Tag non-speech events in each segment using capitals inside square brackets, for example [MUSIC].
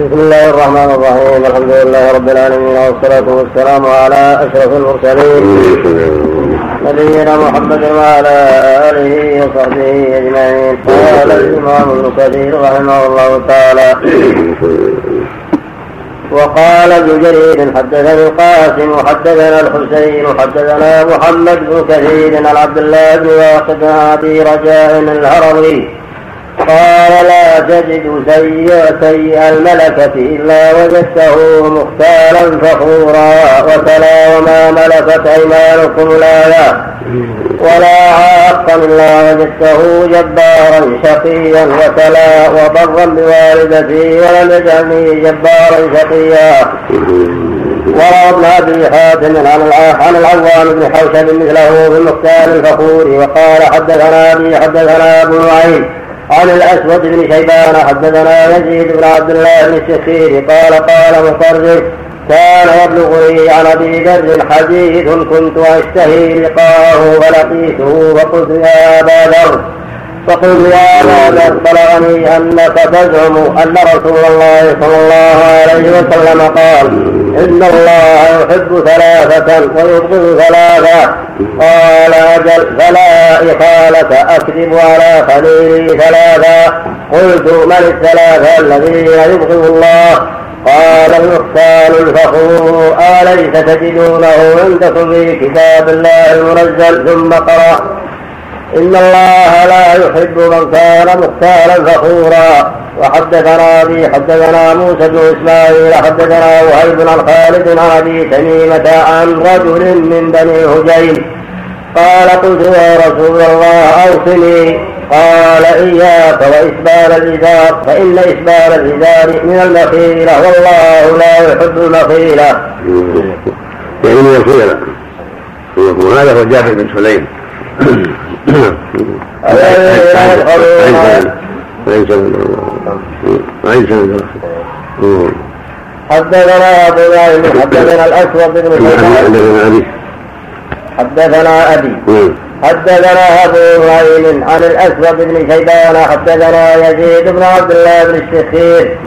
بسم الله الرحمن الرحيم. الحمد لله رب العالمين والصلاة والسلام على أشرف المرسلين. نبينا محمد وعلى آله وصحبه أجمعين. قال الإمام ابن كثير رحمه الله تعالى. وقال ابن جرير حدثني القاسم وحدثنا الحسين وحدثنا محمد بن كثير عن عبد الله بن واقد أبي رجاء الهروي قال لا تجد سيء الملكة إلا وجدته مختالا فخورا وتلا وما ملكت أيمانكم لا ولا عاقا إلا وجدته جبارا شقيا وتلا وبرا بوالدتي ولم يجعلني جبارا شقيا. وروى ابن أبي حاتم عن العوام بن حوشب مثله بالمختال الفخور وقال حدثنا أبي حدثنا أبو نعيم. عن الأسود بن شيبان حدثنا يزيد بن عبد الله بن الشخير قال قال مصرف كان يبلغني عن أبي ذر حديث كنت أشتهي لقاءه فلقيته فقلت يا أبا ذر فقلت يا ذر بلغني انك تزعم أن رسول الله صلى الله عليه وسلم قال إن الله يحب ثلاثة ويبغض ثلاثة. قال أجل فلا إخالة أكذب على خليلي ثلاثة. قلت من الثلاثة الذين يبغض الله؟ قال المختال الفخور. أليس تجدونه عندكم في كتاب الله المنزل؟ ثم قرأ. إن الله لا يحب من كان مختالا فخورا وحدثنا ابي حدثنا موسى بن اسماعيل حدثنا وهيب عن خالد عن ابي تميمه عن رجل من بني هجين قال قلت يا رسول الله اوصني قال اياك واسبال الازار فان اسبال الازار من المخيله والله لا يحب المخيله. يعني من الخيله وهذا هو جابر بن سليم. حدثنا أبو نعيم حدثنا الأسود بن حدثنا أبي حدثنا أبي. حدثنا أبو نعيم عن الأسود بن شيبان حدثنا يزيد بن عبد الله بن الشخير.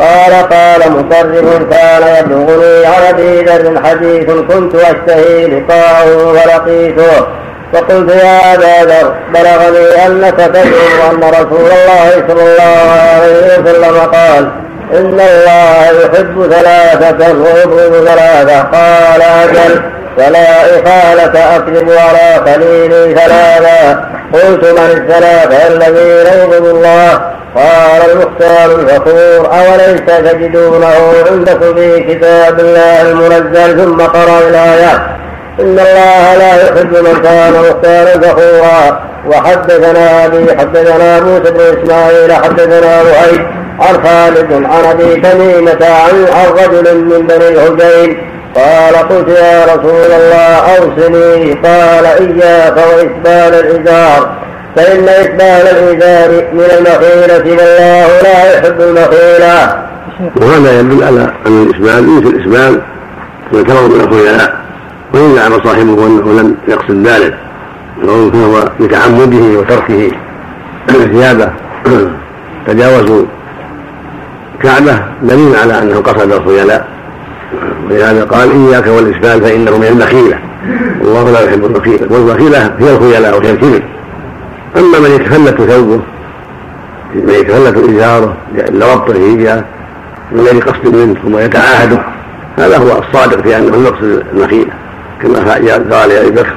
قال قال مصرف كان يبلغني عن أبي ذر حديث كنت أشتهي لقاءه فلقيته فقلت يا أبا ذر بلغني أنك تدعو أن رسول الله صلى الله عليه وسلم قال إن الله يحب ثلاثة ويبغض ثلاثة. قال أجل فلا إخالة أكذب على خليلي ثلاثة. قلت من الثلاثة الذين يبغض الله؟ قال المختار الفخور أوليس تجدونه عندكم في كتاب الله المنزل؟ ثم قرأ الآيات إن الله لا يحب من كان مختارا فخورا. وحدثنا أبي حدثنا موسى بن إسماعيل حدثنا وهيب عن خالد عن أبي تميمة عن رجل من بني الهجين قال قلت يا رسول الله أوصني قال إياك وإسبال الإزار. فإن إسبال الإزار من المخيلة والله لا يحب المخيلة. وهذا يدل على أن الإسبال مثل الإسبال يعتبر من الخيلاء وإن زعم صاحبه أنه لم يقصد ذلك فهو بتعمده وتركه. ثيابه تجاوزوا كعبة دليل على أنه قصد الخيلاء. ولهذا قال إياك والإسبال فإنه من المخيلة والله لا يحب المخيلة والمخيلة هي الخيلاء وهي الكبر. أما من يتفلت ثوبه من يتفلت إزاره لربطه من غير قصد منه ثم يتعاهده هذا هو الصادق في أنه يقصد المخيلة كما يا أبي بكر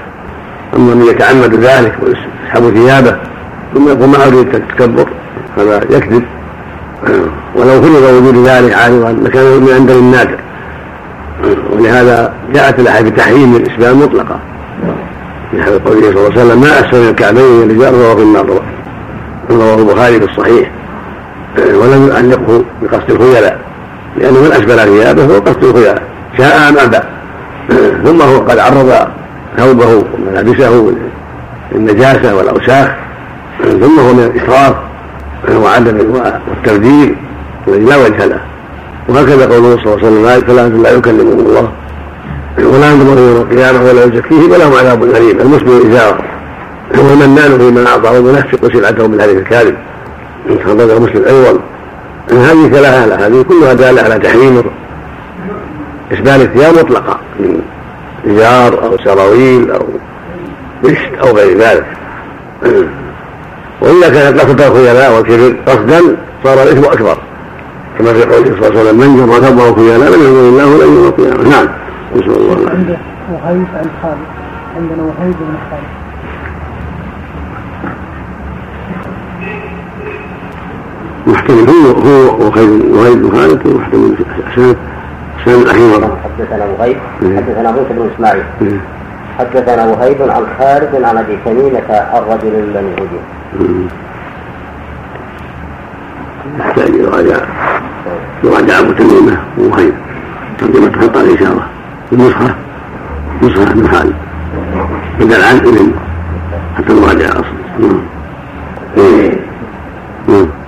أما من يتعمد ذلك ويسحب ثيابه ثم يقول ما أريد التكبر هذا يكذب. ولو فرض وجود ذلك عارضا لكان من عند النادر. ولهذا جاءت الأحاديث بتحريم الاسبان مطلقا في حديث صلى الله عليه وسلم ما اسفل الكعبين الرجال رواه النار رواه البخاري في الصحيح. ولم يعلقه بقصد الخيلاء لأنه من اسبل ثيابه هو قصد الخيلاء. شاء أم ابى ثم هو قد عرض ثوبه وملابسه للنجاسة والأوساخ ثم هو من الإسراف وعدم والتبذير الذي لا وجه له وهكذا قوله صلى الله عليه وسلم ثلاثة لا يكلمهم الله ولا ينظر يوم القيامة ولا يزكيهم ولهم عذاب أليم. المسلم إزاره والمنان فيما أعطاه المنافق سلعته بالحديث الكاذب خرجه مسلم أيضا. هذه ثلاثة هذه كلها دالة على تحريم إسبال الثياب مطلقة من إزار أو سراويل أو مشت أو غير ذلك. وإذا كانت تترك الخيلاء والكبر قصدا صار الإثم أكبر. كما في قوله صلى الله عليه وسلم من جمع ثوبه خيلاء لم ينظر الله لن يوم القيامة. نعم. نسأل الله العافية. وهيب عن خالد. عندنا وهيب بن خالد. محتمل هو هو وخير بن خالد محتمل حسان حدثنا وهيب حدثنا موسى بن إسماعيل. حدثنا وهيب عن خالد عن أبي تميمه الرجل الذي هجم. يحتاج يراجع. يراجع أبو تميمة ووهيب ترجمة تحطها إن شاء الله. النسخة نسخة من خالد. بدل عن ابن حتى نراجع الاصل.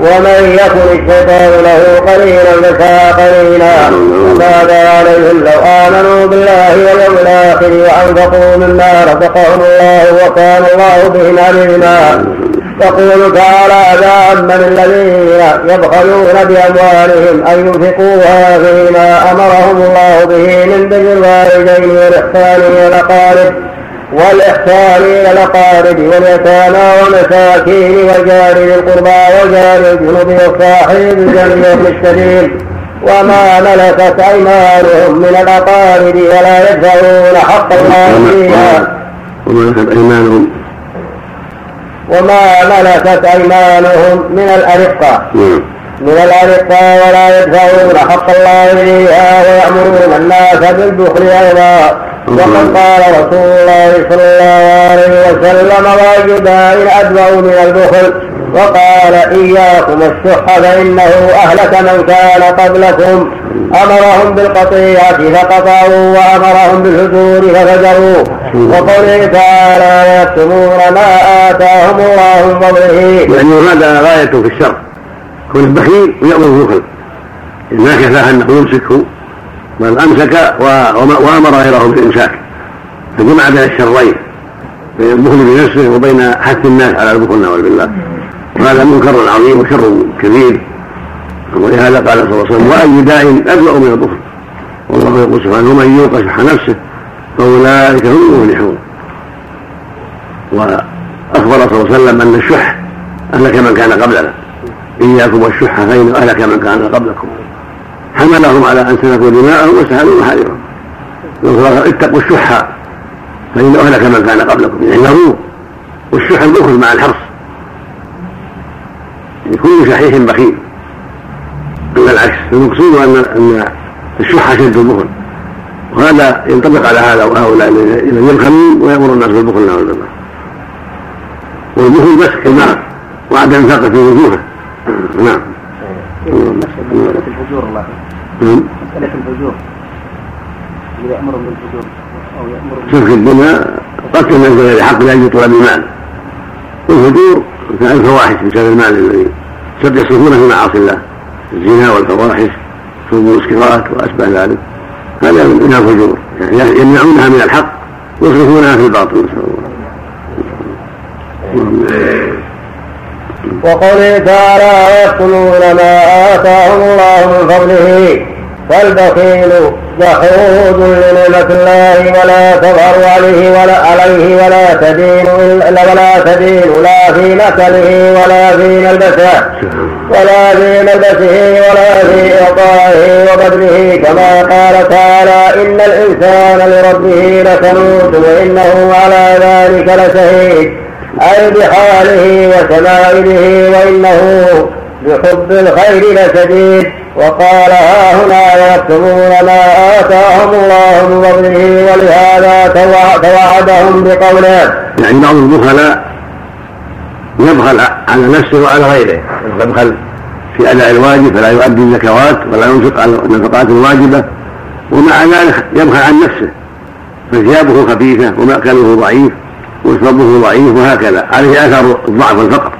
ومن يكن الشيطان له قليلا فساء قليلا وماذا عليهم لو آمنوا بالله واليوم الآخر وأنفقوا مما رزقهم الله وكان الله بهم عليما. يقول تعالى ذا من الذين يبخلون بأموالهم أن ينفقوها فيما أمرهم الله به من بر الوالدين والإحسان والأقارب. والإحسان إلى الأقارب واليتامى والمساكين والجار ذي القربى والجار الجنوب والصاحب بالجنب وابن السبيل وما ملكت أيمانهم من الأقارب ولا يدفعون حق الله فيها. وما ملكت أيمانهم. وما ملكت أيمانهم من الأرقة. نعم. من الأرقة ولا يدفعون حق الله فيها ويأمرون الناس بالبخل أيضا. وقد قال رسول الله صلى الله عليه وسلم واجبان أدبع من البخل. وقال إياكم الشح فإنه أهلك من كان قبلكم. أمرهم بالقطيعة فقطعوا وأمرهم بالهجور ففجروا. وقوله تعالى ويكتمون ما آتاهم الله من فضله. يعني هذا غايته في الشر. كون البخيل ويأمر بالبخل. ما كفاه أنه يمسكه بل أمسك وأمر غيره بالإمساك. فجمع بين الشرين بين البخل بنفسه وبين حث الناس على البخل نعوذ بالله وهذا منكر عظيم وشر كبير. ولهذا قال صلى الله عليه وسلم وأي داء أبلغ من البخل والله يقول سبحانه ومن يوق شح نفسه فأولئك هم المفلحون. وأخبر صلى الله عليه وسلم أن الشح أهلك من كان قبلنا. إياكم والشح فانه أهلك من كان قبلكم. حملهم على أن سلكوا دماءهم وسهلوا محارمهم اتقوا الشح فانه اهلك من كان قبلكم. يعني يغور والشح البخل مع الحرص. يعني شحيح بخيل. أما العكس المقصود ان أن الشح أشد البخل. وهذا ينطبق على هذا وهؤلاء الذين يبخلون ويأمر الناس بالبخل نعوذ بالله. والبخل مسك المال وعدم الفقر في وجوهه. نعم. الفجور الله مسألة الفجور. إذا أمر بالفجور أو يأمر سفك الدماء قتل الناس بغير حق لأجل طلب المال. والفجور الفواحش بسبب المال الذي يصرفونه في معاصي الله. الزنا والفواحش شرب المسكرات وأشبه ذلك. هذا من الفجور. يعني يمنعونها من الحق ويصرفونها في الباطل نسأل الله. وقوله تعالى ويقتلون ما آتاهم الله من فضله فالبخيل جحود لنعمة الله ولا تظهر عليه ولا عليه ولا تدين ولا تدين لا في نكله ولا في ملبسه ولا في ملبسه ولا في إعطائه وبذله كما قال تعالى إن الإنسان لربه لكنوت وإنه على ذلك لشهيد أي بحاله وشمائله وإنه بحب الخير لشديد. وقال ها هنا يكتبون ما آتاهم الله من فضله ولهذا توعدهم بقوله. يعني بعض البخلاء يبخل على نفسه وعلى غيره. يبخل في أداء الواجب فلا يؤدي الزكوات ولا ينفق على النفقات الواجبة. ومع ذلك يبخل عن نفسه فثيابه خفيفة ومأكله ضعيف. وشربه ضعيف وهكذا. عليه أثر الضعف والفقر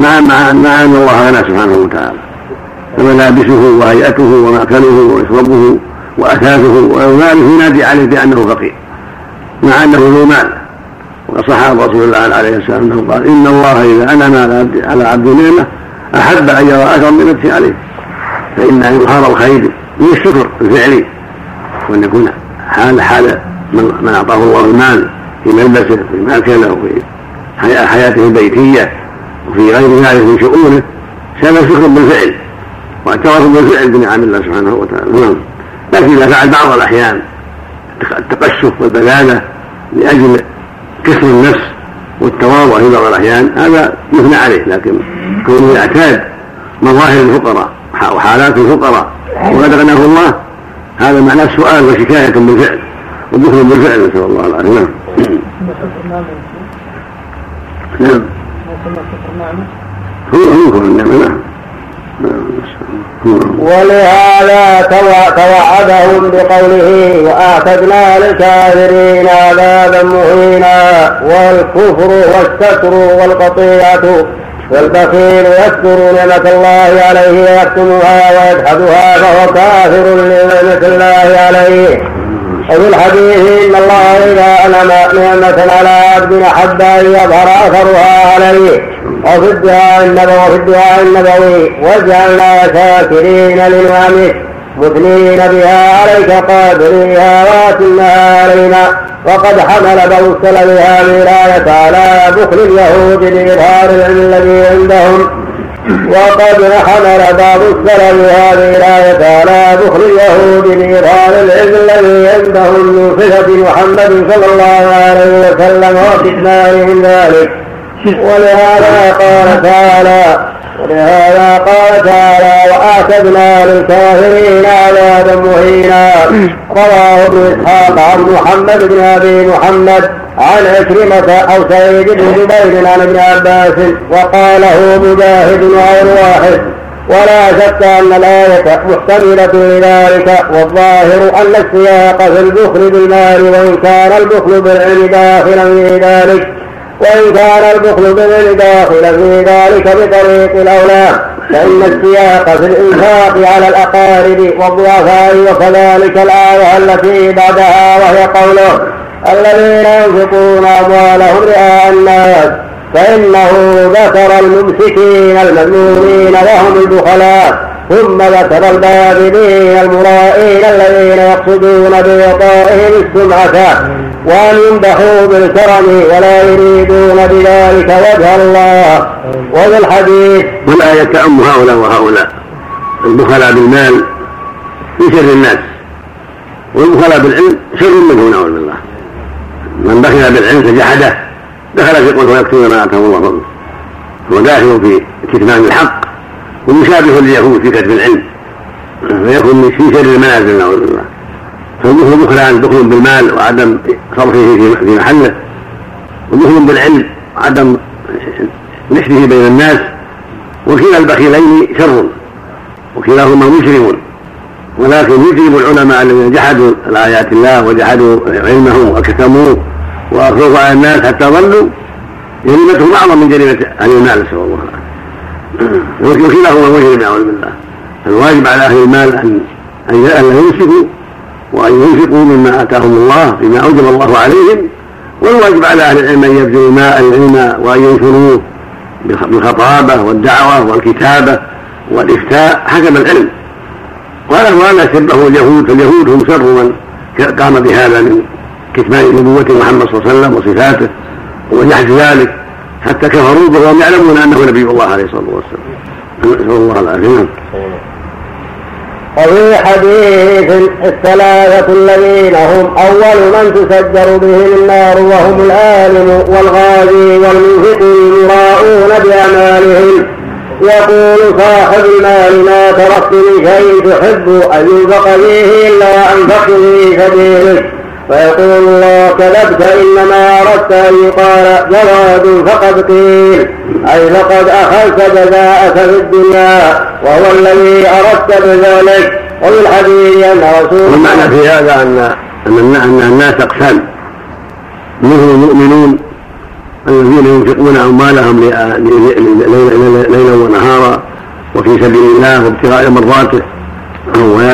مع مع مع أن الله غنى سبحانه وتعالى. فملابسه وهيئته ومأكله ويشربه وأثاثه وماله ينادي عليه بأنه فقير. مع أنه ذو مال. وصح رسول الله عليه السلام أنه قال إن الله إذا أنعم على عبد نعمة أحب أن يرى أثر من نفسه عليه. فإن إظهار الخير من الشكر الفعلي. وأن يكون حال حال من أعطاه الله المال. في ملبسه في مأكله وفي حياته البيتية وفي غير ذلك من شؤونه سبب شكر بالفعل واعتراف بالفعل بنعم الله سبحانه وتعالى. نعم. لكن إذا فعل بعض الأحيان التقشف والبلاده لأجل كسر النفس والتواضع في بعض الأحيان هذا يثنى عليه لكن كونه يعتاد مظاهر الفقراء وحالات الفقراء وقد غناه الله هذا معناه سؤال وشكاية بالفعل ودخول بالفعل نسأل الله العافية. نعم. نعم هو هو نعم ولهذا توعدهم بقوله واعتدنا للكافرين عذابا مهينا والكفر والستر والقطيعة والبخيل يذكر نعمة الله عليه ويكتمها ويجحدها فهو كافر لنعمة الله. وفي الحديث إن الله إذا أنعم نعمة على عبد أحب أن يظهر أثرها عليه. وفي الدعاء النبوي وفي الدعاء النبوي واجعلنا شاكرين لنعمك مثنين بها عليك قادريها واتمها علينا. وقد حمل السلف هذه الآية على بخل اليهود لإظهار العلم الذي عندهم. وقد حمل بعض السلف هذه الآية على اليهود لإظهار العلم الذي عندهم من صفة محمد صلى الله عليه وسلم وكتمانهم ذلك. ولهذا قال تعالى ولهذا قال تعالى وآتدنا للكافرين عذابا مهينا. رواه ابن إسحاق عن محمد بن أبي محمد. عن عكرمة أو سعيد بن جبير عن ابن عباس وقاله مجاهد غير واحد. ولا شك أن الآية محتملة لذلك والظاهر أن السياق في البخل بالمال وإن كان البخل بالعلم داخلا في ذلك وإن كان البخل بالعلم داخلا في ذلك بطريق الأولى فإن السياق في الإنفاق على الأقارب والضعفاء وكذلك الآية التي بعدها وهي قوله الذين ينفقون أموالهم رئاء الناس فإنه ذكر الممسكين المذمومين وهم البخلاء ثم ذكر الباذلين المرائين الذين يقصدون بإعطائهم السمعة وأن يمدحوا بالكرم ولا يريدون بذلك وجه الله. وفي الحديث والآية تعم هؤلاء وهؤلاء؟ البخلاء بالمال من شر الناس والبخلاء بالعلم شر منه بالله من بخل بالعلم فجحده دخل في قوله ويكتب ما آتاه الله فضله هو داخل في كتمان الحق ومشابه لليهود في كتب العلم. فيكون في شر المنازل نعوذ بالله فالبخل بخلان بخل بالمال وعدم صرفه في محله. وبخل بالعلم وعدم نشره بين الناس. وكلا البخيلين شر وكلاهما مجرم ولكن يجرم العلماء الذين جحدوا الآيات الله وجحدوا علمهم وكتموه واخرجوا على الناس حتى ضلوا جريمتهم أعظم من جريمه أهل المال نسأل الله العافية. وكلاهما مجرم نعوذ بالله. فالواجب على أهل المال ان أن لا يمسكوا وأن ينفقوا مما آتاهم الله فيما أوجب الله عليهم. والواجب على أهل العلم أن يبذلوا ماء العلم وأن ينشروه بالخطابة والدعوة والكتابة والإفتاء حسب العلم. وله ولا سبه اليهود فاليهود هم شر من قام بهذا من كتمان نبوة محمد صلى الله عليه وسلم وصفاته وجحد ذلك حتى كفروا به وهم يعلمون أنه نبي الله عليه الصلاة والسلام. نسأل الله العافية. وفي حديث الثلاثة الذين هم أول من تسجر بهم النار وهم العالم والغازي والمنفق يراءون بأعمالهم يقول صاحب المال ما تركت من شيء تحب أن ينفق فيه إلا أنفقت في سبيلك فيقول الله كذبت إنما أردت أن يقال جواد فقد قيل. أي فقد أخذت جزاءك في الدنيا وهو الذي أردت بذلك. وفي الحديث أن رسول والمعنى في هذا أن أن الناس أقسام منهم المؤمنون الذين ينفقون أموالهم ليلا ونهارا وفي سبيل الله وابتغاء مرضاته.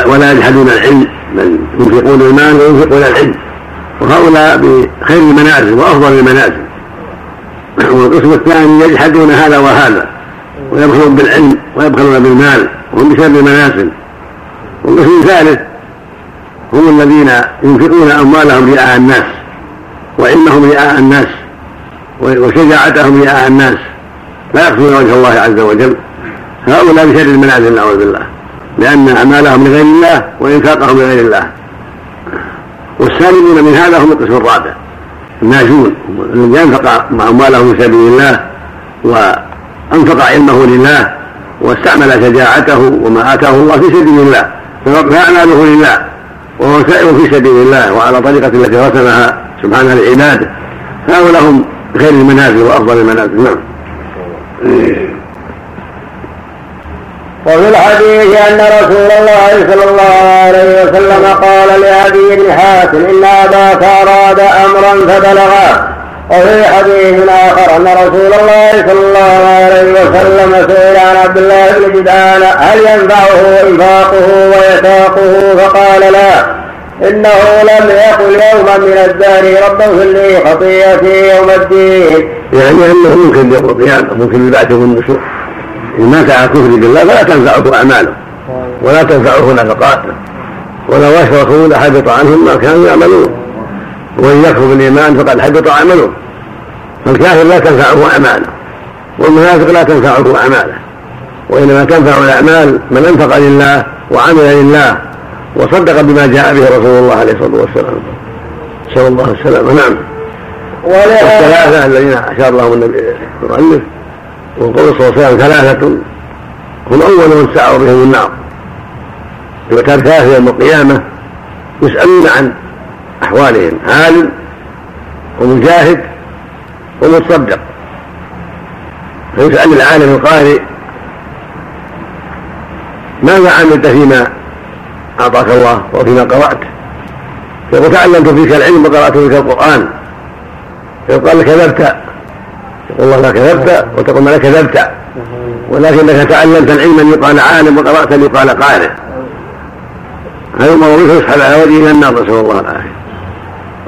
ولا يجحدون العلم. بل ينفقون المال وينفقون العلم. وهؤلاء بخير المنازل وأفضل المنازل. والقسم الثاني يجحدون هذا وهذا. ويبخلون بالعلم ويبخلون بالمال. وهم بشر المنازل. والقسم الثالث هم الذين ينفقون أموالهم رئاء الناس. وعلمهم رئاء الناس. وشجاعتهم رئاء الناس. لا يقصدون وجه الله عز وجل. هؤلاء بشر المنازل نعوذ بالله. لأن أعمالهم لغير الله وإنفاقهم لغير الله. والسالمون من هذا هم القسم الرابع. الناجون الذي أنفق أمواله في سبيل الله وأنفق علمه لله واستعمل شجاعته وما آتاه الله في سبيل الله. فأعماله لله وهو سائر في سبيل الله وعلى طريقة التي رسمها سبحانه لعباده هؤلاء هم خير المنازل وأفضل المنازل نعم. وفي الحديث أن رسول الله صلى الله عليه وسلم قال لأبي بن حاتم إن أباك أراد أمرا فبلغه. وفي حديث آخر أن رسول الله صلى الله عليه وسلم سئل عن عبد الله بن جدعان هل ينفعه إنفاقه ويساقه؟ فقال لا. إنه لم يقل يوما من الدهر رب اغفر لي خطيئتي يوم الدين. يعني أنه ممكن القيامة ممكن يبعثه النشور. إن مات على الكفر بالله فلا تنفعه أعماله ولا تنفعه نفقاته ولو أشركوا لحبط عنهم ما كانوا يعملون. وإن يكفر بالإيمان فقد حبط عمله. فالكافر لا تنفعه أعماله والمنافق لا تنفعه أعماله. وإنما تنفع الأعمال من أنفق لله وعمل لله. وصدق بما جاء به رسول الله عليه الصلاة والسلام. نسأل الله السلامة نعم. والثلاثة الذين أشار لهم النبي المؤلف وقول صلى الله عليه وسلم ثلاثة هم أول من سعوا بهم النار. إذا كان كافر يوم القيامة يسألون عن أحوالهم. عالم ومجاهد ومتصدق. فيسأل العالم القارئ ماذا عملت فيما أعطاك الله وفيما قرأت. يقول تعلمت فيك العلم وقرأت فيك القرآن. فيقال لك كذبت. يقول الله لا كذبت وتقول ما كذبت. ولكنك تعلمت العلم أن يقال عالم وقرأت أن يقال قارئ. هذا الموضوع يسحب على وجهه إلى النار نسال الله العافيه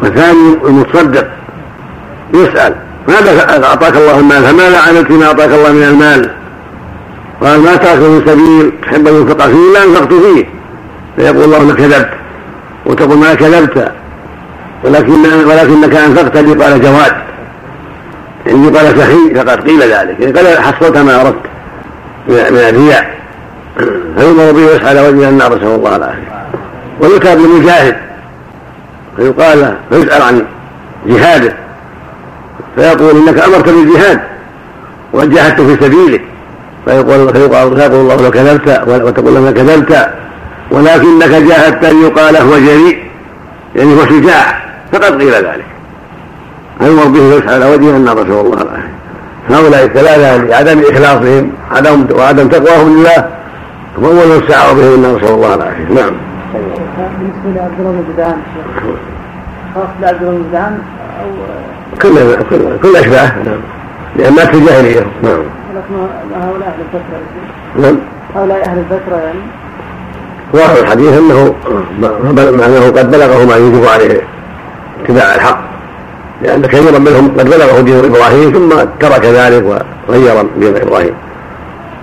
والثاني المتصدق. يسأل ماذا أعطاك الله المال. فماذا عملت فيما أعطاك الله من المال؟ قال ما تركت من سبيل تحب أن ينفق فيه الا انفقت فيه. فيقول الله أنك كذبت وتقول ما كذبت ولكن ولكنك أنفقت ليقال جواد. يعني قال سخي فقد قيل ذلك. قال حصلت ما أردت من الرياء. فيؤمر به يسعى على وجه النار نسأل الله العافية. ويكتب للمجاهد فيقال فيسأل عن جهاده. فيقول إنك أمرت بالجهاد وقد جاهدت في سبيلك. فيقول فيقول, فيقول الله لو كذبت وتقول له كذبت ولكنك جاهدت أن يقال هو جريء يعني هو شجاع فقد قيل ذلك. فيمر به يسعى على وجهه النار نسال الله العافيه هؤلاء الثلاثة لعدم إخلاصهم عدم وعدم تقواهم لله هم أول من سعوا بهم النار نسال الله العافيه نعم. بالنسبة لعبد الله بن جدعان خاص بعبد الله بن جدعان كل كل كل اشباه نعم. لأن مات في الجاهلية نعم. هؤلاء أهل الفترة نعم. هؤلاء أهل الفترة يعني. ظاهر الحديث أنه معناه قد بلغه ما يجب عليه اتباع الحق لأن كثيرا منهم قد بلغه دين إبراهيم ثم ترك ذلك وغير دين إبراهيم.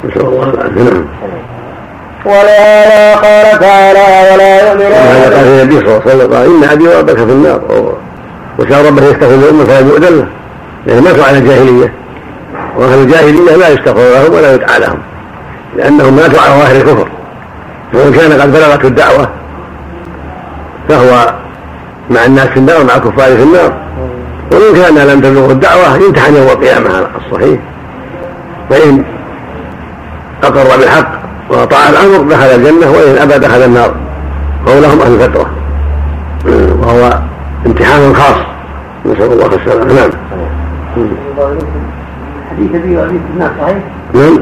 نسأل الله العافية. نعم. ولهذا قال تعالى ولا يؤمنون. وهذا قال النبي صلى الله عليه وسلم قال إن أبي وربك في النار. وكان ربه يستغفر للأمة فلا يؤذن له لأنهم ماتوا على الجاهلية. وأهل الجاهلية لا يستغفر لهم ولا يدعى لهم لأنهم ماتوا على ظاهر الكفر. فإن كان قد بلغته الدعوة فهو مع الناس في النار ومع الكفار في النار. وإن كان لم تبلغه الدعوة يمتحن يوم القيامة على الصحيح. فإن أقر بالحق وأطاع الأمر دخل الجنة وإن أبى دخل النار. قولهم أهل الفترة وهو امتحان خاص. نسأل الله السلامة. نعم. حديث وابي الناس صحيح؟ نعم.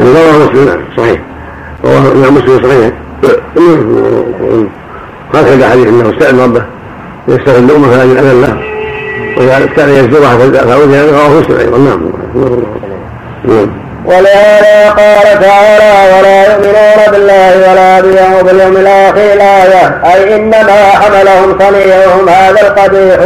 رواه مسلم نعم صحيح. رواه مسلم صحيح. هكذا حديث إنه استأذن ربه يستغل الأمة فلا يؤذن له وإذا كان يزورها فأذن رواه مسلم أيضا نعم. ولهذا قال تعالى ولا يؤمنون بالله ولا باليوم الآخر الآية أي إنما حملهم صنيعهم هذا القبيح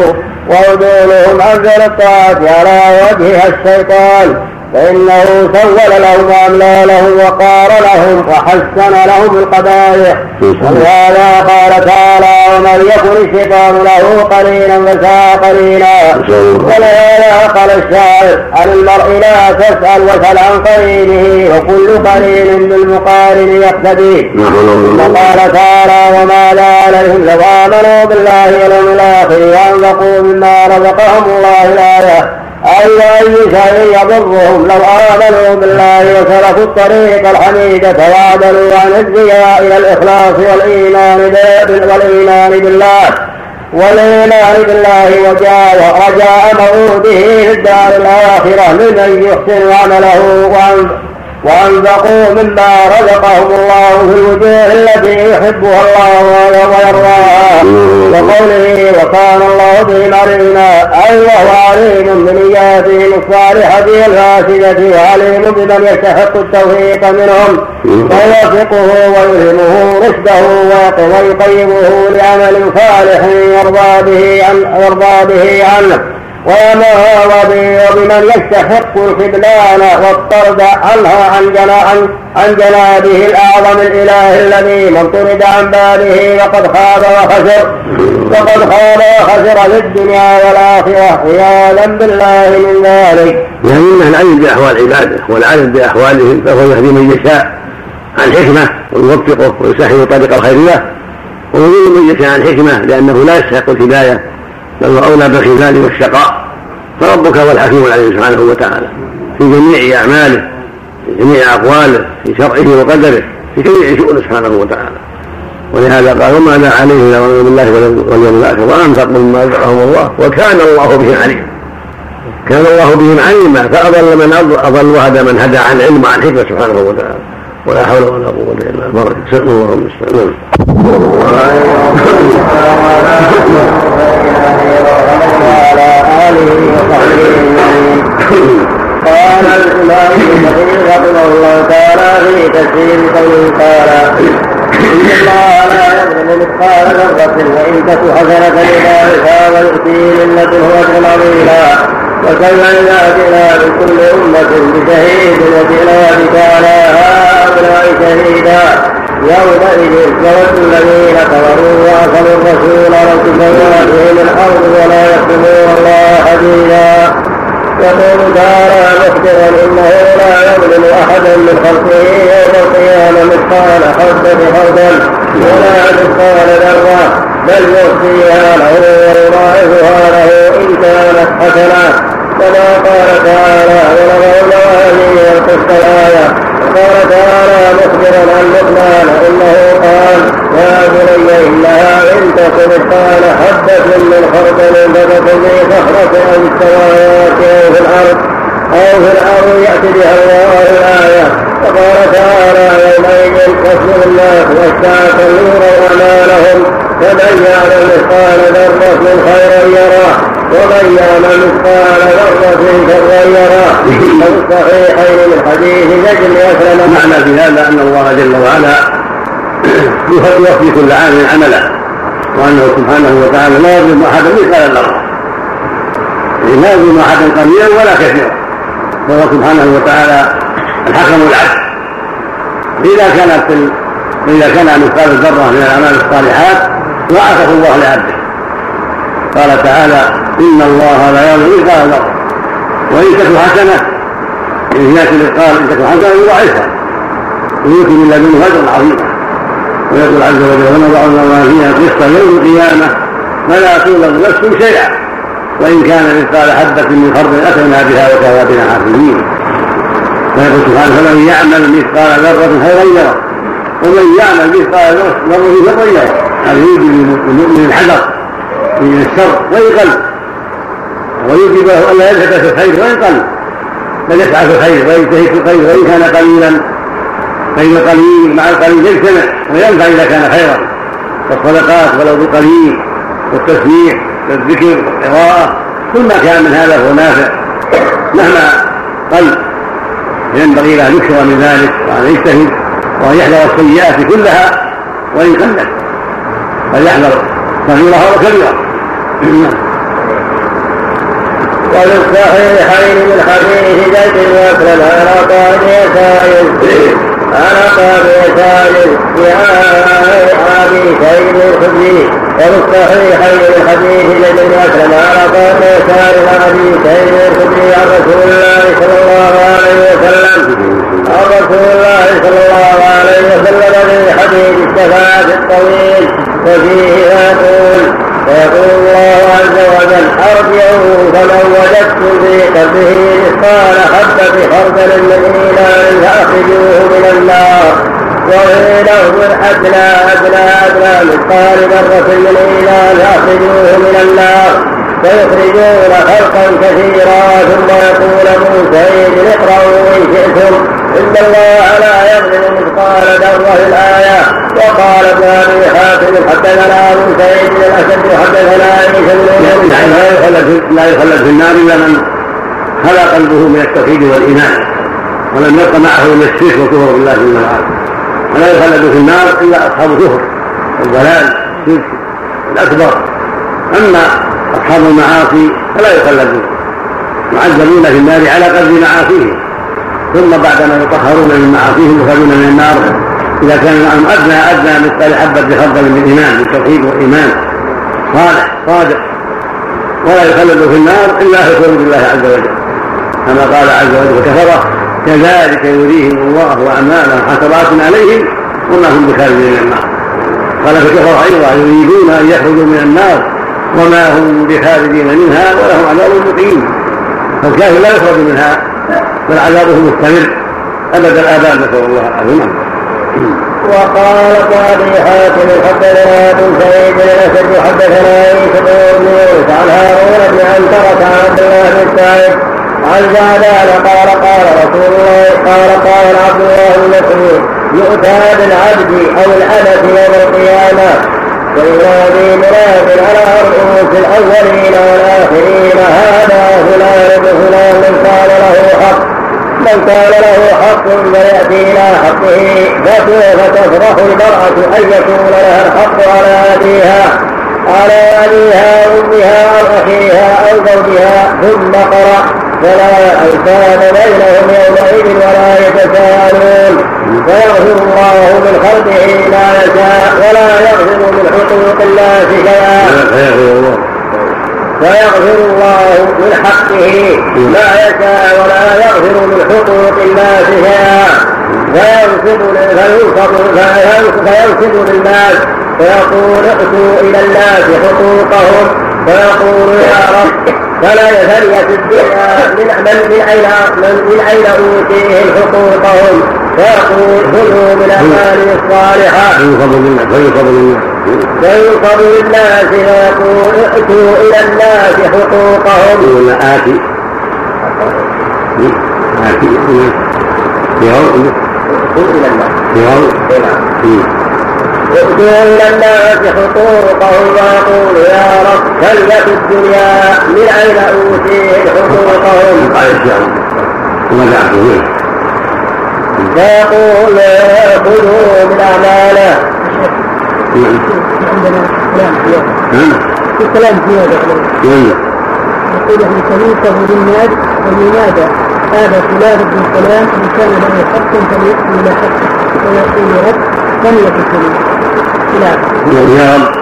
وعدولهم عن الطاعة على وجهها الشيطان. فإنه سول لهم وأملى لهم وقار لهم وحسن لهم القبائح ولهذا قال تعالى ومن يكن الشيطان له قليلا فساء قليلا ولهذا قال الشاعر عن المرء لا تسأل وسل عن قرينه وكل قرين بالمقارن يقتدي وقال تعالى وما لا عليهم لو آمنوا بالله واليوم الآخر وأنفقوا مما رزقهم الله الآية أي أي شيء يضرهم لو آمنوا بالله وسلكوا الطريق الحميدة وعدلوا عن الزياء إلى الإخلاص والإيمان والإيمان بالله والإيمان بالله وجاء رجاء موعوده في الدار الآخرة لمن يحسن عمله وأنفقوا مما رزقهم الله في الوجوه التي يحبها الله ويرضاها وقوله وكان الله بهم عليما أي وهو عليم بنياتهم الصالحة الفاسدة وعليم بمن يستحق التوفيق منهم. فيوفقه ويلهمه رشده ويقيمه لعمل صالح يرضى به عنه. وما وبمن يستحق الخذلان والطرد عنها عن عن عن جنابه الاعظم الاله الذي من طرد عن باله وقد خاب وخسر وقد خاب وخسر في الدنيا والاخره. عياذا بالله من ذلك. يعني انه العلم باحوال عباده والعلم باحوالهم فهو يهدي من يشاء. عن حكمه ويوفقه ويسهل طريق الخير له ويضل من يشاء عن حكمه لأنه لا يستحق الهدايه. بل هو أولى بالخذلان والشقاء. فربك هو الحكيم العليم سبحانه وتعالى. في جميع أعماله في جميع أقواله في شرعه وقدره في جميع شؤونه سبحانه وتعالى. ولهذا قال وماذا عليه إلا من بالله واليوم الآخر. وانفقوا مما رزقهم الله وكان الله بهم عليما. كان الله بهم عليما فأضل من أضل وهدى من هدى عن علم وعن حكمة سبحانه وتعالى. ولا حول ولا قوة إلا بالله. سلم الله المستعان آله وصحبه قال الإمام ابن كثير رحمه الله تعالى في تفسير قوله تعالى إن الله لا يظلم مثقال ذرة وإن تك حسنة يضاعفها ويؤتي من لدنه أجرا عظيما إذا جئنا بكل أمة بشهيد وجئنا بك على هؤلاء شهيدا يومئذ يود الذين كفروا واخذوا الرسول لو تسوى بهم الأرض ولا يكتمون الله حديدا يقول تعالى مخبرا انه لا يظلم احدا من خلقه يوم القيامه مثقال حبه خردل ولا مثقال ذره بل يؤتيها له ويضاعفها له ان كانت حسنه كما قال تعالى ولو الموازين القسط الايه قال تعالى مخبرا عن لقمان إنه قال يا بني انها إن تكن مثقال حبة من خردل فتكن في صخرة أو السماوات أو في الأرض. أو في الأرض يأتي بها الله الآية. وقال تعالى يومئذ يصبر الناس والساعة نورا اعمالهم فمن يعمل مثقال ذرة خيرا يراه ومن يعمل مثقال ذرة شرا يراه الصحيحين من حديث زيد أسلم. معنى في هذا أن الله جل وعلا يوفي كل عام عمله. وأنه سبحانه وتعالى لا يظلم أحدا مثقال ذرة. يعني لا يظلم أحدا قليلا ولا كثيرا. وهو سبحانه وتعالى الحكم العدل إذا كانت إذا كان مثقال ذرة من الأعمال الصالحات ضاعفه الله لعبده. قال تعالى إن الله لا يظلم مثقال ذرة وإن تكن حسنة إن يأتي قال إن تكن حسنة يضاعفها ويؤتي من لدنه أجرا عظيما ويقول عز وجل ونضع الموازين القسط يوم القيامة فلا تظلم نفس شيئا. وإن كان مثقال حبة من خردل أتينا بها وكفى بنا حافظين. ويقول سبحانه فمن يعمل مثقال ذرة خيرا يره. ومن يعمل مثقال ذرة شرا يره. هذا يوجب للمؤمن الحذر من الشر وإن قل ويجب له ألا يلحق في الخير وإن قل. بل يسعى في الخير ويجتهد في الخير وإن كان قليلا. فإن القليل مع القليل يجتمع وينفع إذا كان خيرا. والصدقات ولو بقليل. والتسبيح والذكر والقراءة كل ما كان من هذا هو نافع. مهما قل ينبغي له يكثر من ذلك وأن يجتهد وأن يحذر السيئات كلها وإن قلت فليحذر صغيرها وكبيرها. وفي الصحيحين من حديث زيد بن اسلم عن عطاء بن يسار ابي سعيد الخدري وفي الصحيحين من حديث زيد بن بن يسار عن ابي سعيد الخدري عن رسول الله صلى الله عليه وسلم عن رسول الله صلى الله عليه وسلم في حديث الشفاعة الطويل وفيه يقول ويقول الله عز وجل ارجعوا فمن وجدتم في قلبه مثقال حبة خردل من إيمان فأخرجوه من النار. وإن من أدنى أدنى أدنى مثقال ذرة من إيمان فأخرجوه من النار. فيخرجون خلقا كثيرا ثم يقول موسى اقرأوا إن شئتم إن الله لا يظلم مثقال ذرة في الآية. وقال ابن أبي حاتم حدثنا أبو سعيد الأسد حدثنا عيسى بن لا يخلد لا يخلد في النار إلا من خلا قلبه من التوحيد والإيمان. ولم يبق معه إلا الشرك وكفر بالله جل وعلا ولا يخلد في النار إلا أصحاب الكفر والضلال الشرك الأكبر. أما أصحاب المعاصي فلا يخلدون معذبون في النار على قدر معاصيهم. ثم بعدما يطهرون من معاصيهم يخرجون من النار. إذا كان معهم أدنى أدنى مثقال حبة بفضل من الايمان بالتوحيد والايمان صالح صادق. ولا يخلد في النار إلا يكون بالله عز وجل. كما قال عز وجل وكفره كذلك يريهم الله أعمالهم حسرات عليهم وما هم بخارجين من النار. قال فكفر أيضا يريدون أن يخرجوا من النار. وما هم بخارجين منها ولهم عذاب مقيم. فالكافر لا يخرج منها بل عذابه مستمر. أبد الآباد نسأل الله العافية. وقال ابن حاتم حدثنا ابن سعيد بن اسد حدثنا عيسى بن يونس عن هارون بن عنترة عن عبد الله بن سعيد عن زادان قال قال رسول الله قال قال عبد الله بن مسعود يؤتى بالعبد أو الأمة يوم القيامة وينادي مناد على رؤوس الأولين والآخرين هذا فلان بن فلان من كان له حق؟ من كان له حق فيأتي إلى حقه تفرح المرأة أن يكون لها الحق على أبيها؟ على أبيها أمها أو أخيها أو زوجها؟ ثم قرأ فلا أنسان بينهم يومئذ ولا يتساءلون. فيغفر الله من خلقه ما يشاء ولا يغفر من حقوق الله شيئا. ويغفر الله من حقه ما يشاء ولا يغفر من حقوق الناس شيئا. فينصب فينصب للناس فيقول ائتوا إلى الناس حقوقهم فيقول يا رب فلا فليت الدنيا من من من اين من, من أين أوتيهم حقوقهم فيقول خذوا اعمالهم الصالحه فينصب للناس فينصب للناس فيقول ائتوا إلى الناس حقوقهم. يقول آتي. آتي. يوم إلى الناس يوم ائتوا إلى الناس حقوقهم. ويقول يا رب كلت الدنيا؟ من أين أوتيهم حقوقهم؟ وماذا فيقول خذوا من أعماله عندنا كلام في كلام زيادة يقول ابن كنيسة للناس ولماذا هذا فلان ابن فلان إن كان له حق فليأتي إلى حقه ويقول رب ثانية الدنيا رب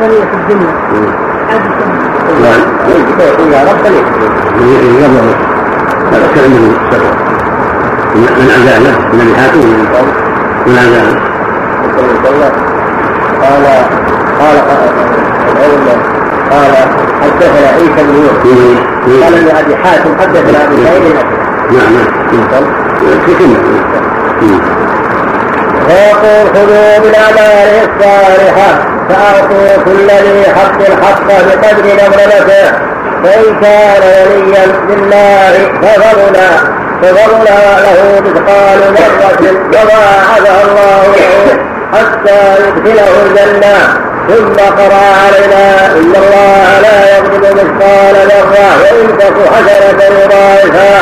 ثانية الدنيا عادي يا رب ثانية هذا كلام من من عزاله من ابي حاتم من عزاله قال قال قال حدثنا عيسى بن يوسف قال ابن ابي حاتم حدثنا ابي سعيد نعم نعم فيقول خذوا بالاعمال الصالحه فاعطوا كل ذي حق الحق بقدر مظلمته فان كان وليا لله ففضلا ففضلا له مثقال ذرة وضاعفها الله له حتى يدخله الجنة. ثم قرأ علينا إن الله لا يظلم مثقال ذرة وإن تك حسنة يضاعفها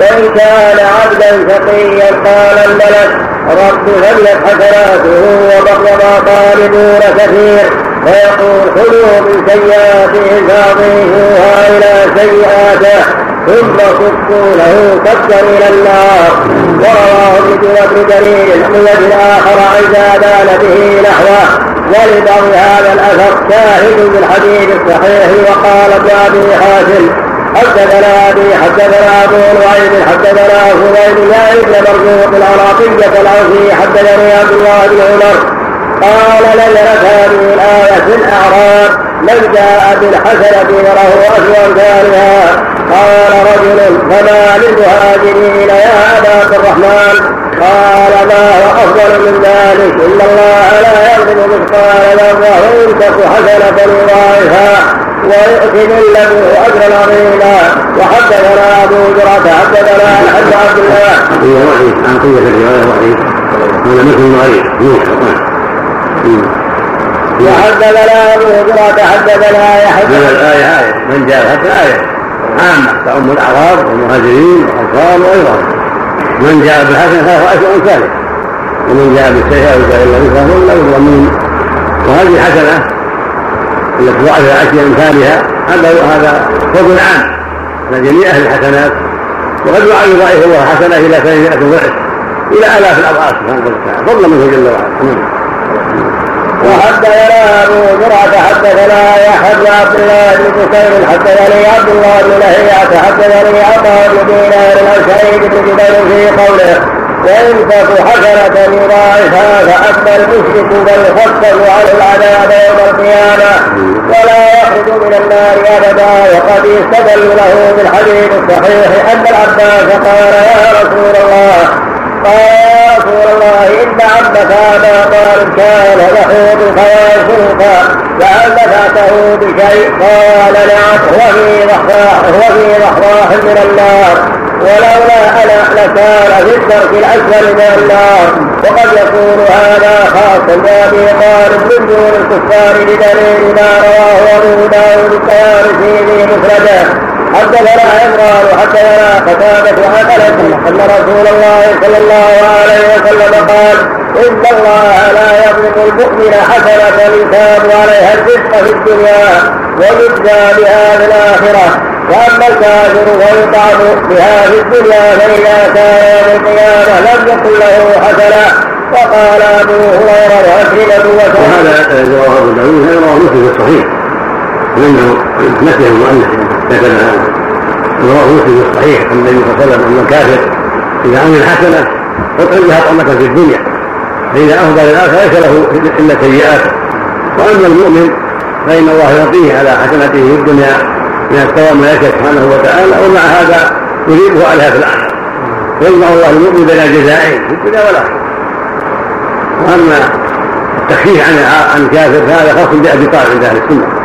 وإن كان عبدا شقيا قال الملك رب فليت حسناته وبقي ما طالبون كثير؟ فيقول خذوا من سيئاتهم فأضيفوها إلى سيئاته. ثم له كفا إلى النار. ورواه ابن جرير من وجه آخر عن زادان به نحوه. ولبعض هذا الأثر شاهد بالحديث الصحيح وقال ابن أبي حاتم حدثنا أبي حدثنا أبو نعيم حدثنا فضيل بن ابن مرزوق العراقية العوفي حدثني عبد الله بن عمر. قال نزلت هذه الآية في الأعراب من جاء بالحسنة وله أجر ثانيها. قال رجل فما للمهاجرين يا أبا الرحمن. قال ما هو أفضل من ذلك؟ إن الله لا يظلم مثقال ذرة تك حسنة يضاعفها ويؤتي من له أجرا عظيما. وحدثنا أبو جرة حدثنا عن عبد الله. هي وحي عن قية الرواية وحي. هذا مثل غريب وحدثنا أبو هريره حدثنا يحيى. الآية؟ آية من جاء حتى آية. عامة تعم الأعراب والمهاجرين والأنصار وغيرهم. من جاء بالحسنة فهو أجر ثالث ومن جاء بالسيئة وجاء إلا فهو لا يظلمون وهذه حسنة التي ضعف عشر أمثالها هذا هذا فضل عام على جميع أهل الحسنات. وقد يضاعف الله حسنة إلى ثلاثمائة ضعف إلى آلاف الأضعاف سبحانه وتعالى. فضلا منه جل وعلا. وحدثنا أبو زرعه حدثنا يحيى بن عبد الله بن بكير حدثني عبد الله بن لهيعة حدثني عطاء بن دينار عن سعيد بن جبير في قوله وإن تك حسنة يضاعفها فأما المشرك فيخفف عنه العذاب يوم القيامة ولا يخرج من النار أبدا. وقد يستدل له بالحديث الصحيح أن العباس قال يا رسول الله قال رسول الله إن عمك أبا طالب كان يحوض فيصرف فهل نفعته بشيء قال نعم هو في ضحضاح هو في ضحضاح من النار. ولولا أنا لكان في الدرك الأسفل من النار. وقد يكون هذا خاصا بأبي طالب من دون الكفار بدليل ما رواه أبو داود الطيارسي في حدثنا عمران وحدثنا قتادة عن انس إن رسول الله صلى الله عليه وسلم قال إن الله لا يظلم المؤمن حسنة يثاب عليها الرزق في الدنيا بها في الآخرة. وأما الكافر فيطعم بها في الدنيا فإذا كان يوم القيامة لم يكن له حسنة. وقال أبو هريرة وأكرمة وهذا رواه أبو داود هذا رواه مسلم الصحيح وإنه نسي المؤلف ذكر هذا. رواه مسلم الصحيح عن النبي صلى الله عليه وسلم أن الكافر إذا عمل حسنة اطعم بها طعمه في الدنيا. فإذا افضل الآخر ليس له إلا سيئات. وأما المؤمن فإن الله يعطيه على حسنته في الدنيا من الثواب ما يشاء سبحانه وتعالى ومع هذا يجيبه عليها في الآخرة. ويجمع الله المؤمن بين الجزائين في الدنيا والاخره وأما التخفيف عن عن الكافر فهذا خاص بأبي طالب عند أهل السنة.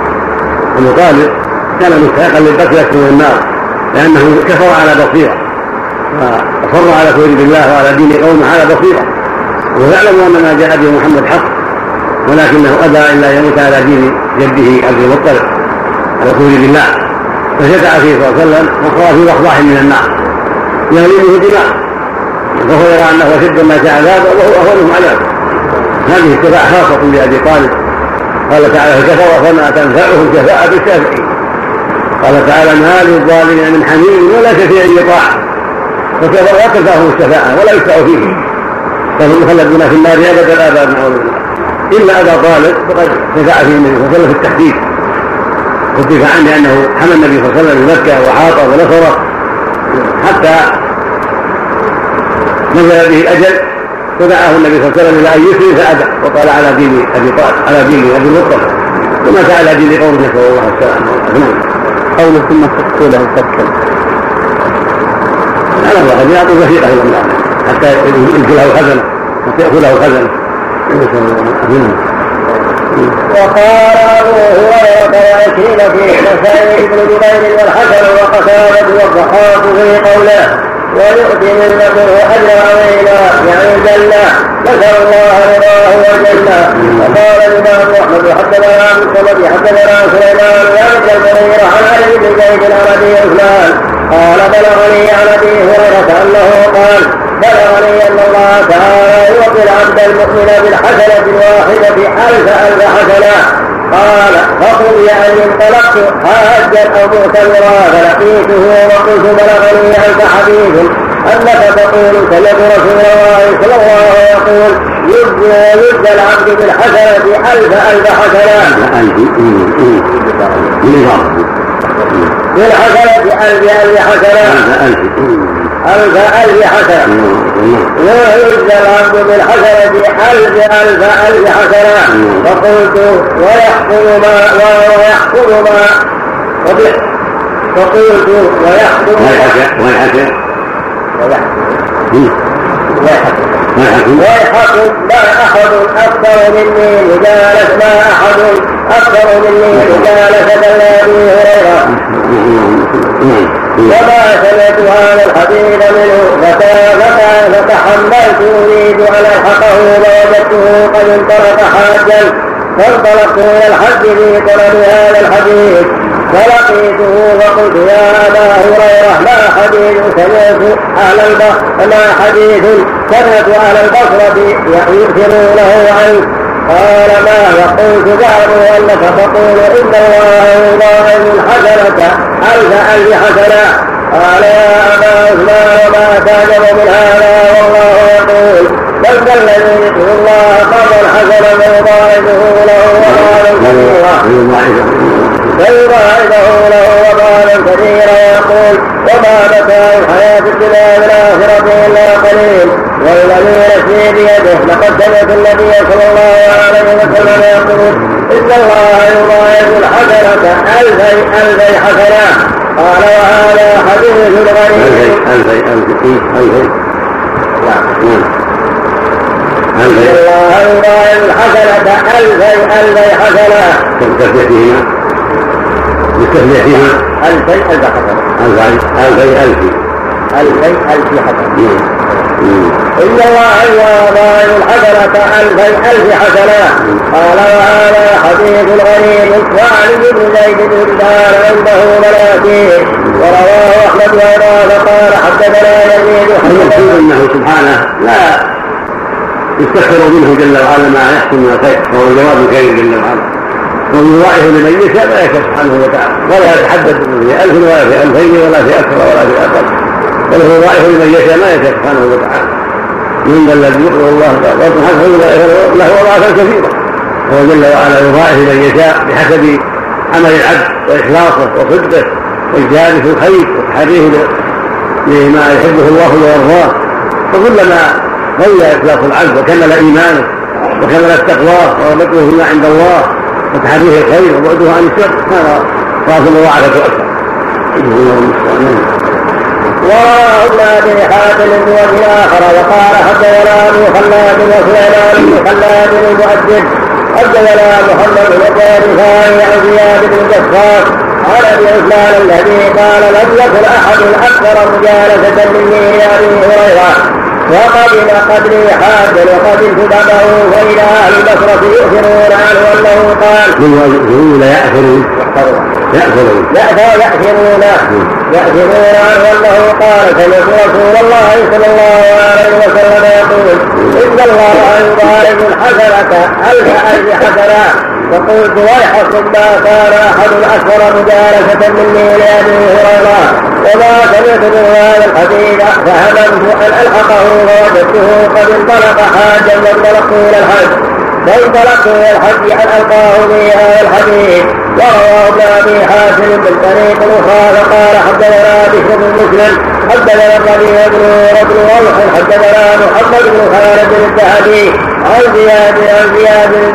ابو طالب كان مستحقا للقتل أكثر من النار لأنه كفر على بصيرة واصر على كفر بالله وعلى دين قومه على بصيرة. ويعلم أن ما جاء به محمد حق ولكنه أبى الا يموت على دين جده عبد المطلب على كفر بالله. فشفع فيه صلى الله عليه وسلم وقال في ضحضاح من النار يغلبه دماء وهو يرى أنه أشد الناس عذابا وهو اهونهم عذابا هذه الشفاعه خاصة بأبي طالب قال تعالى كفر فما تنفعهم شفاعه الشافعين قال تعالى ما للظالمين من حميم ولا شفيع يطاع. فكذا لا تنفعهم الشفاعه ولا يشفع فيه. فهم مخلدون في النار ابدا الآباد نعوذ بالله. إلا أبا طالب فقد شفع فيه النبي صلى الله عليه وسلم في التحديد. حدث عنه انه حمى النبي صلى الله عليه وسلم في مكه وحاطه ونصره. حتى نزل به الأجل فدعاه النبي صلى الله عليه وسلم إلى أن يسلم فأبى وقال على دين أبي طالب على دين أبي المطلب ومات على دين قومه نسال الله السلامه والعافيه قوله ثم فكوا له فكا على الله يعطي وثيقه إلى الله. حتى يلقي له خزنة حتى ياكل له خزنة. وقال ابو هريره وعكرمه وسعيد بن جبير والحسن وقتادة والضحاك في قوله. ويؤتي منته أجرا عظيما يعني الجنة نسأل الله رضاه والجنة وقال الإمام أحمد حدثنا عن الصمد حدثنا عن سليمان ذلك الكبير عن علي بن زيد العربي أبي عثمان قال بلغني عن أبي هريرة أنه قال بلغني أن الله تعالى يعطي العبد المؤمن بالحسنة الواحدة ألف ألف حسنة قال فقضي أن انطلقت حاجا أو معتمرا فلقيته وقلت بلغني عنك حديث أنك تقول سمعت رسول الله صلى الله عليه وسلم يقول يجزى يجزى العبد بالحسنة ألف ألف حسنة. بالحسنة ألف ألف حسنة. ألف ألف حسنة. ويجزى العبد بالحسنة ألف ألف ألف حسنة. فقلت ويحكم ما ويحكم ما. فقلت ويحكم ويحكم ويحكم. ويحكم ويحكم ما أحد أكثر مني مجالس ما أحد أكثر مني مجالسة لأبي هريرة وما سمعت هذا الحديث منه. فتحملت اريد ان الحقه لوجدته قد انطلق حاجا. فانطلقت إلى الحج في طلب هذا الحديث. فلقيته فقلت يا أبا هريرة ما حديث سمعت أهل البصر ما حديث سمعت أهل البصرة يؤثرونه عنك قال ما وقلت زعموا انك تقول إن الله يضاعف الحسنه ألف ألف حسنه قال يا أبا عثمان وما تعجب من هذا؟ والله يقول بل الذي يذكر الله قبل حسنا فيضاعفه له كثيرا. فيضاعفه له وضاعفا كثيرا. يقول وما متاع الحياة الدنيا بالاخره إلا قليل. والذي نفسي بيده لقد سمعت النبي صلى الله عليه وسلم يقول ان الله يضاعف الحسنه الفي الفي حسنه قال وهذا حديث غريب الفي الفي الفي الفي الله يضاعف الحسنه الفي الفي حسنه بتسميتهما بتسميتهما الفي الف حسنه الفي الفي الفي الفي حسنه إن الله يضاعف الحسنة ألفي ألف حسنة. قال وهذا حديث غريب وعن بن زيد بن هلال عنده مناكير ورواه أحمد وأبا فقال حدثنا يزيد المقصود أنه سبحانه؟ لا. يستكثر منه جل وعلا ما يحكم من الخير. وهو الجواب الكريم جل وعلا. ويضاعف لمن يشاء ما يشاء سبحانه وتعالى. ولا يتحدد في ألف ولا في ألفين ولا في أكثر ولا في أقل. بل هو ضائف لمن يشاء ما يشاء سبحانه وتعالى. من ذا الذي يقرض الله قرضا له ضعفا كثيرا هو جل وعلا يضاعف من يشاء بحسب عمل العبد وإخلاصه وصدقه واجتهاده في الخير وتحريه لما يحبه الله ويرضاه. فكلما قوي إخلاص العبد وكمل إيمانه وكملت تقواه ورغبته فيما عند الله وتحريه الخير وبعده عن الشر كان صارت المضاعفه أكثر ورواه ابن ابي حاتم بوجه اخر وقال حدثنا ابو خلاد وسليمان بن خلاد المؤدب حدثنا محمد بن عن زياد بن جفار عن ابي عثمان الذي قال لم يكن أحد أكثر مجالسة مني أبي هريرة. وقدم قدري حاجا وقد انتدبه فإلى أهل البصرة يؤثرون عنه أنه قال يؤثرون يأثرون يأثرون يأثرون يأثرون عنه أنه قال سمعت رسول الله صلى الله عليه وسلم يقول إن الله يبارك الحسنة ألف ألف حسنة فقلت ويحكم ما كان أحد أكثر مجالسة مني لابي هريرة وما سمعت من هذا الحديث فهممت ان ألحقه فوجدته قد انطلق حاجا وانطلقت إلى الحج فانطلقت إلى الحج أن ألقاه في هذا الحديث ورواه ابن أبي حاتم من طريق أخرى فقال حدثنا بشر بن مسلم حدثنا الربيع بن بن روح حدثنا محمد بن خالد الذهبي عن زياد عن زياد بن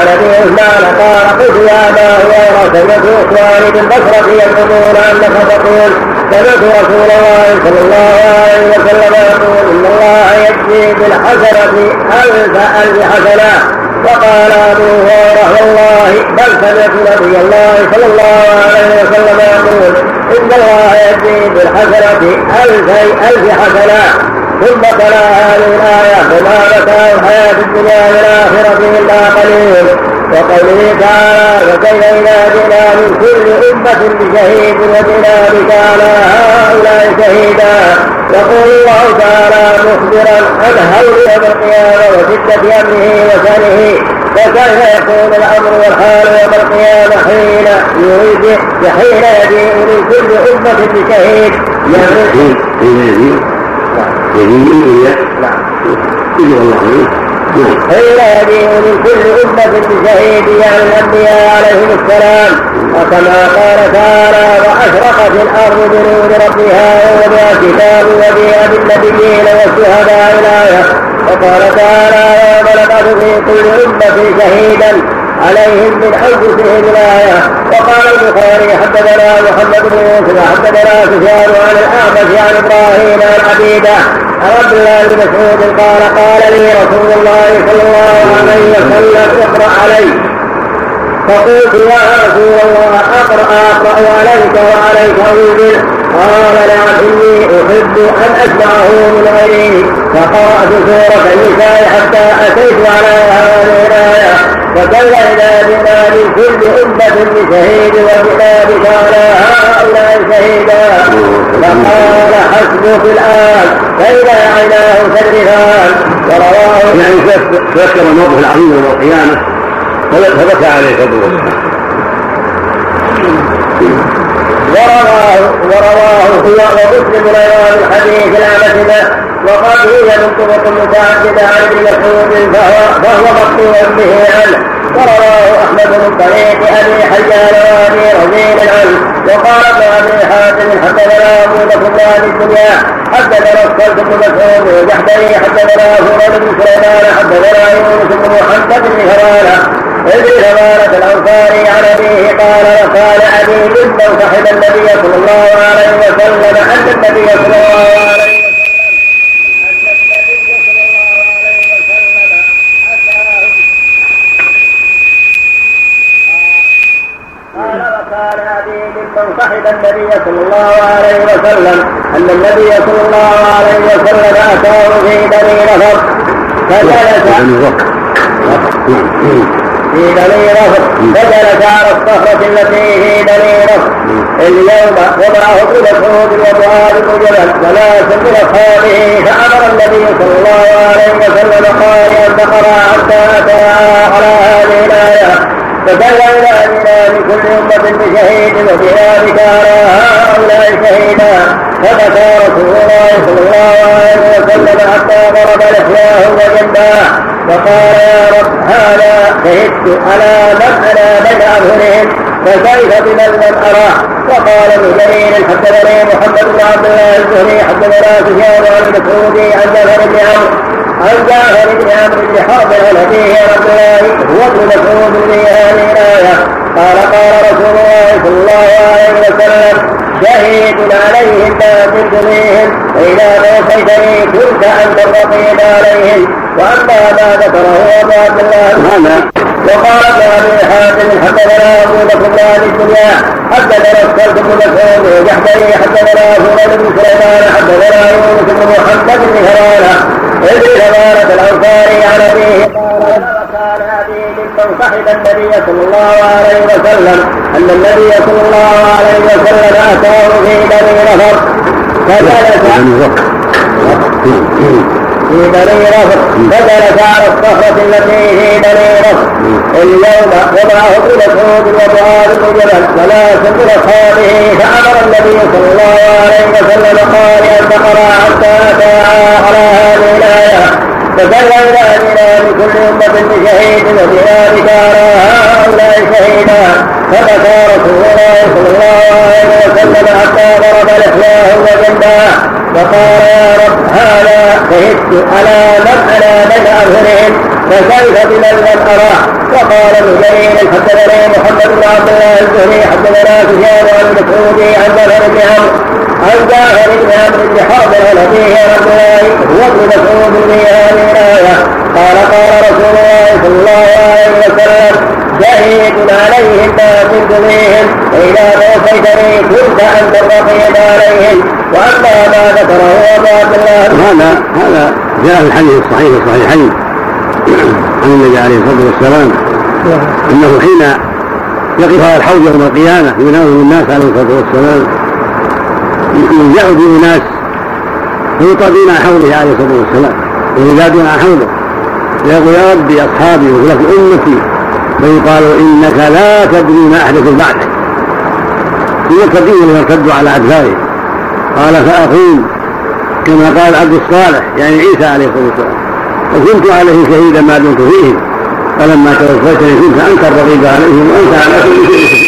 عن ابي عثمان قال قلت يا ابا هريره سمعت اخواني بالبصره يزعمون انك تقول سمعت رسول الله صلى الله عليه وسلم يقول أن الله يجزي بالحسنه الف الف حسنه وقال ابو هريره والله بل سمعت نبي الله صلى الله عليه وسلم يقول ان الله يجزي بالحسنه الفي الف حسنه ثم تلا هذه الآية وما متاع الحياة الدنيا والآخرة إلا قليل. وقوله تعالى وكيف إذا جئنا من كل أمة بشهيد وجئنا بك على هؤلاء شهيدا. يقول الله تعالى مخبرا عن هول يوم القيامة وشدة أمره وشأنه. فكيف يكون الأمر والحال يوم القيامة حين يريد حين يجيء من كل أمة بشهيد؟ يعني يجيء يجيء يجيء الله حين يجيء من كل أمة بشهيد يعني الأنبياء عليهم السلام وكما قال تعالى وأشرقت الأرض بنور ربها ووضع كتاب وجيء بالنبيين والشهداء الآية وقال تعالى يوم نبعث في كل أمة شهيدا عليهم من انفسهم الايه وقال البخاري حدثنا محمد بن يوسف حدثنا سفيان عن الأعمش عن إبراهيم عن عبيدة عن عبد الله بن مسعود قال قال لي رسول الله صلى الله عليه وسلم اقرأ علي. فقلت يا رسول الله أقرأ أقرأ عليك وعليك انزل قال اني أحب أن أسمعه من غيري. فقرأت سورة النساء حتى أتيت على هذه جئنا من كل أمة بشهيد وجئنا بك على هؤلاء شهيدا. فقال حسبك الآن فإذا عيناه تذرفان ورواه يعني تذكر الموقف العظيم يوم القيامة. فبكى عليه فضل ورواه ورواه هو ومسلم أيضا من حديث العبث وقد هي من طرق متعدده عن ابن مسعود فهو فهو به عنه ورواه أحمد من طريق أبي حيان وأبي رزين عنه وقال ابن أبي حاتم حدثنا أبو بكر بن الدنيا حدثنا الصلت بن مسعود وجحدري حدثنا هريره بن سليمان حدثنا يونس بن محمد بن هرانة. ابن هرانة الأنصاري عن أبيه قال وقال أبي ممن صحب النبي صلى الله عليه وسلم أن النبي صلى الله عليه وسلم من صحب النبي صلى الله عليه وسلم أن النبي صلى الله عليه وسلم أتاه في بني نفر فجلس في بني نفر فجلس على الصخرة التي في بني نفر اليوم وضعه ابن مسعود ومعاذ بن جبل وناس من أصحابه. فأمر النبي صلى الله عليه وسلم قال أن تقرأ حتى أتى على هذه الآية. فبلغنا بنا لكل أمة بشهيد وبذلك على هؤلاء شهيدا فبكى رسول الله صلى الله عليه وسلم حتى ضرب لحياه وجنباه وقال يا رب هذا شهدت على أنا بين اظهرهم فكيف بمن لم اراه وقال ابن جرير حدثني محمد بن عبد الله الزهري حدثنا سفيان عن مسعود عن جابر بن عمرو عن جعفر بن عمرو بن حرب عن ابيه عبد الله هو ابن مسعود في هذه الآية قال قال رسول الله صلى الله عليه وسلم شهيد عليهم ما كنت فيهم فاذا توفيتني كنت أنت الرقيب عليهم وأما ما ذكره أبو عبد الله وقال ابن ابي حاتم حدثنا ابو بكر بن ابي الدنيا حدثنا الصلت بن مسعود وجحدري حدثنا سنن بن سليمان حدثنا يونس بن محمد بن هرانه ابن هرانه الانصاري عن أبيه قال أبي ممن صحب النبي صلى الله عليه وسلم أن النبي صلى الله عليه وسلم أتاه في بني نفر فجلس في بني نصر فجلس على الصخرة التي في بني نصر اليوم ومعه ابن مسعود ومعاذ بن جبل وناس من أصحابه فأمر النبي صلى الله عليه وسلم قال أن تقرأ حتى أتى على هذه الآية. فبلغنا بنا لكل أمة بشهيد وبذلك على هؤلاء شهيدا. فبكى رسول الله صلى الله عليه وسلم حتى ضرب لحياه وجنباه فقال يا على أنا بين أظهرهم فكيف بمن لم اراه وقال ابن جرير حدثنا محمد بن عبد الله الزهري حدثنا سفيان عن مسعود عن بن عمرو عن جابر بن عمرو بن حرب عن ابيه عبد الله هو ابن مسعود في هذه قال قال رسول الله صلى الله عليه وسلم شهيد عليهم ما كنت فيهم فإذا توفيتني كنت أنت الرقيب عليهم. وأما ما ذكره أبو عبد الله هذا هذا جاء في الحديث الصحيح الصحيحين. [CLEARS THROAT] عن النبي عليه الصلاة والسلام. أنه حين يقف على الحوض يوم القيامة يناول الناس عليه الصلاة والسلام. يلجأ بأناس فيطردون عن حوضه عليه الصلاة والسلام ويزادون عن حوضه فيقول يا ربي أصحابي ولك أمتي فيقال إنك لا تدري ما أحدث بعدك يرتدون ويرتدوا على ادبارهم قال فأقول كما قال عبد الصالح يعني عيسى عليه الصلاة والسلام وكنت عليه شهيدا ما دمت فيهم فلما توفيتني كنت أنت الرقيب عليهم وأنت على كل شيء